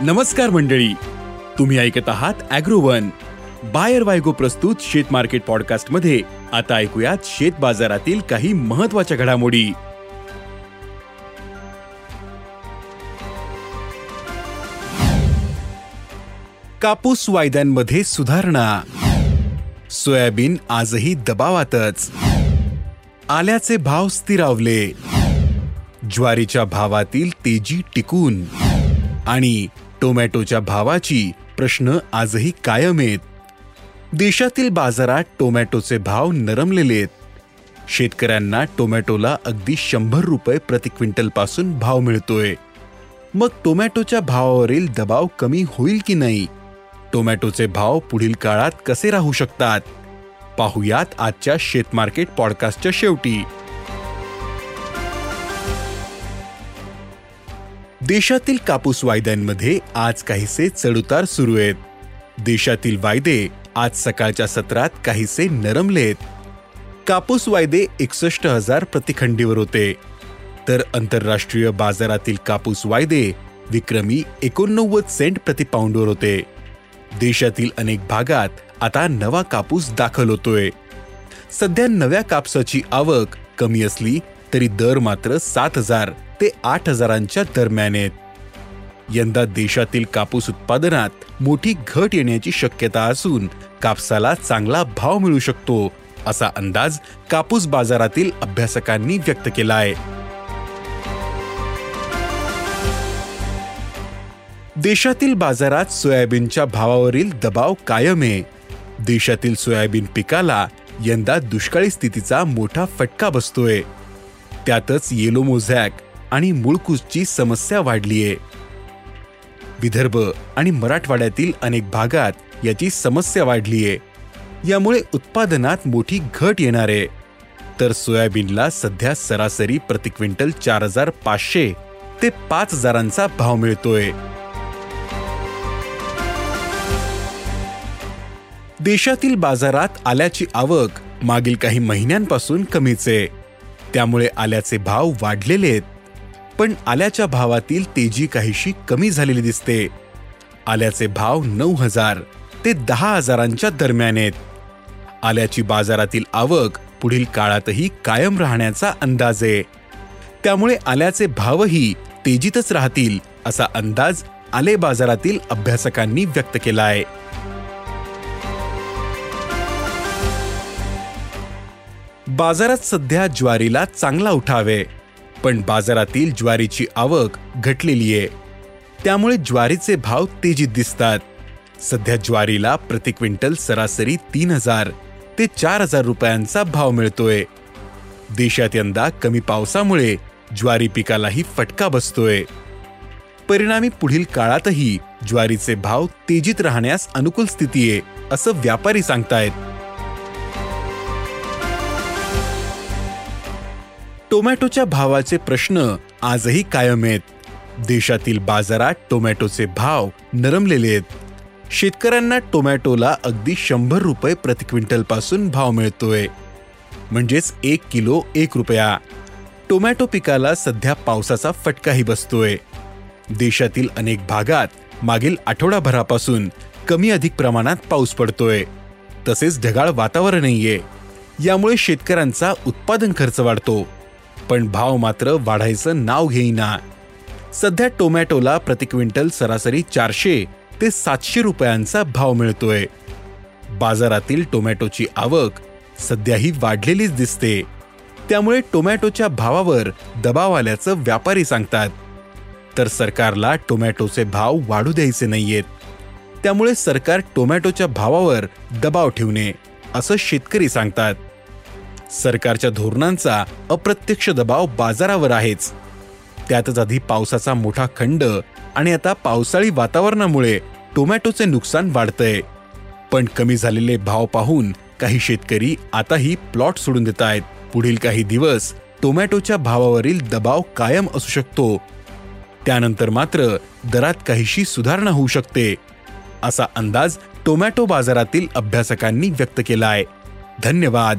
नमस्कार मंडळी. तुम्ही ऐकत आहात अॅग्रोवन. बायर वायगो प्रस्तुत शेत मार्केट पॉडकास्टमध्ये आता ऐकूयात शेत बाजारातील काही महत्त्वाच्या घडामोडी. कापूस वायद्यांमध्ये सुधारणा. सोयाबीन आजही दबावातच. आल्याचे भाव स्थिरावले. ज्वारीच्या भावातील तेजी टिकून. आणि टोमॅटोच्या भावाची प्रश्न आजही कायम आहेत. देशातील बाजारात टोमॅटोचे भाव नरमलेले आहेत. शेतकऱ्यांना टोमॅटोला अगदी शंभर रुपये प्रति क्विंटलपासून भाव मिळतोय. मग टोमॅटोच्या भावावरील दबाव कमी होईल की नाही? टोमॅटोचे भाव पुढील काळात कसे राहू शकतात? पाहुयात आजच्या शेतमार्केट पॉडकास्टच्या शेवटी. देशातील कापूस वायद्यांमध्ये आज काहीसे चढउतार सुरू आहेत. देशातील वायदे आज सकाळच्या सत्रात काहीसे नरमलेत. कापूस वायदे एकसष्ट हजार प्रतिखंडीवर होते. तर आंतरराष्ट्रीय बाजारातील कापूस वायदे विक्रमी एकोणनव्वद सेंट प्रतिपाऊंडवर होते. देशातील अनेक भागात आता नवा कापूस दाखल होतोय. सध्या नव्या कापसाची आवक कमी असली तरी दर मात्र सात हजार ते आठ हजारांच्या दरम्यान आहेत. यंदा देशातील कापूस उत्पादनात मोठी घट येण्याची शक्यता असून कापसाला चांगला भाव मिळू शकतो असा अंदाज कापूस बाजारातील अभ्यासकांनी व्यक्त केला आहे. देशातील बाजारात सोयाबीनच्या भावावरील दबाव कायम आहे. देशातील सोयाबीन पिकाला यंदा दुष्काळी स्थितीचा मोठा फटका बसतोय. त्यातच येलो मोझॅक आणि मुळकूसची समस्या वाढलीये विदर्भ आणि मराठवाड्यातील अनेक भागात याची समस्या वाढलीये यामुळे उत्पादनात मोठी घट येणार आहे. तर सोयाबीनला सध्या सरासरी प्रति क्विंटल चार हजार पाचशे ते पाच हजारांचा भाव मिळतोय. देशातील बाजारात आल्याची आवक मागील काही महिन्यांपासून कमीच आहे. त्यामुळे आल्याचे भाव वाढलेले आहेत. पण आल्याच्या भावातील तेजी काहीशी कमी झालेली दिसते. आल्याचे भाव नऊ हजार ते दहा हजारांच्या दरम्यान आहेत. आल्याची बाजारातील आवक पुढील काळातही कायम राहण्याचा अंदाज आहे. त्यामुळे आल्याचे भावही तेजीतच राहतील असा अंदाज आले बाजारातील अभ्यासकांनी व्यक्त केला आहे. बाजारात सध्या ज्वारीला चांगला उठावे पण बाजारातील ज्वारीची आवक घटलेली आहे. त्यामुळे ज्वारीचे भाव तेजीत दिसतात. सध्या ज्वारीला प्रति क्विंटल सरासरी तीन हजार ते चार हजार रुपयांचा भाव मिळतोय. देशात यंदा कमी पावसामुळे ज्वारी पिकालाही फटका बसतोय. परिणामी पुढील काळातही ज्वारीचे भाव तेजीत राहण्यास अनुकूल स्थिती आहे असं व्यापारी सांगतायत. टोमॅटोच्या भावाचे प्रश्न आजही कायम आहेत. देशातील बाजारात टोमॅटोचे भाव नरमलेले आहेत. शेतकऱ्यांना टोमॅटोला अगदी शंभर रुपये प्रति क्विंटलपासून भाव मिळतोय. म्हणजेच एक किलो एक रुपया. टोमॅटो पिकाला सध्या पावसाचा फटकाही बसतोय. देशातील अनेक भागात मागील आठवडाभरापासून कमी अधिक प्रमाणात पाऊस पडतोय. तसेच ढगाळ वातावरणही यामुळे शेतकऱ्यांचा उत्पादन खर्च वाढतो. पण भाव मात्र वाढायचं नाव घेईना. सध्या टोमॅटोला प्रति क्विंटल सरासरी चारशे ते सातशे रुपयांचा भाव मिळतोय. बाजारातील टोमॅटोची आवक सध्याही वाढलेलीच दिसते. त्यामुळे टोमॅटोच्या भावावर दबाव आल्याचं व्यापारी सांगतात. तर सरकारला टोमॅटोचे भाव वाढू द्यायचे नाहीयेत. त्यामुळे सरकार टोमॅटोच्या भावावर दबाव ठेवणे असं शेतकरी सांगतात. सरकारच्या धोरणांचा अप्रत्यक्ष दबाव बाजारावर आहेच. त्यातच आधी पावसाचा मोठा खंड आणि आता पावसाळी वातावरणामुळे टोमॅटोचे नुकसान वाढतंय. पण कमी झालेले भाव पाहून काही शेतकरी आताही प्लॉट सोडून देत आहेत. पुढील काही दिवस टोमॅटोच्या भावावरील दबाव कायम असू शकतो. त्यानंतर मात्र दरात काहीशी सुधारणा होऊ शकते असा अंदाज टोमॅटो बाजारातील अभ्यासकांनी व्यक्त केला आहे धन्यवाद.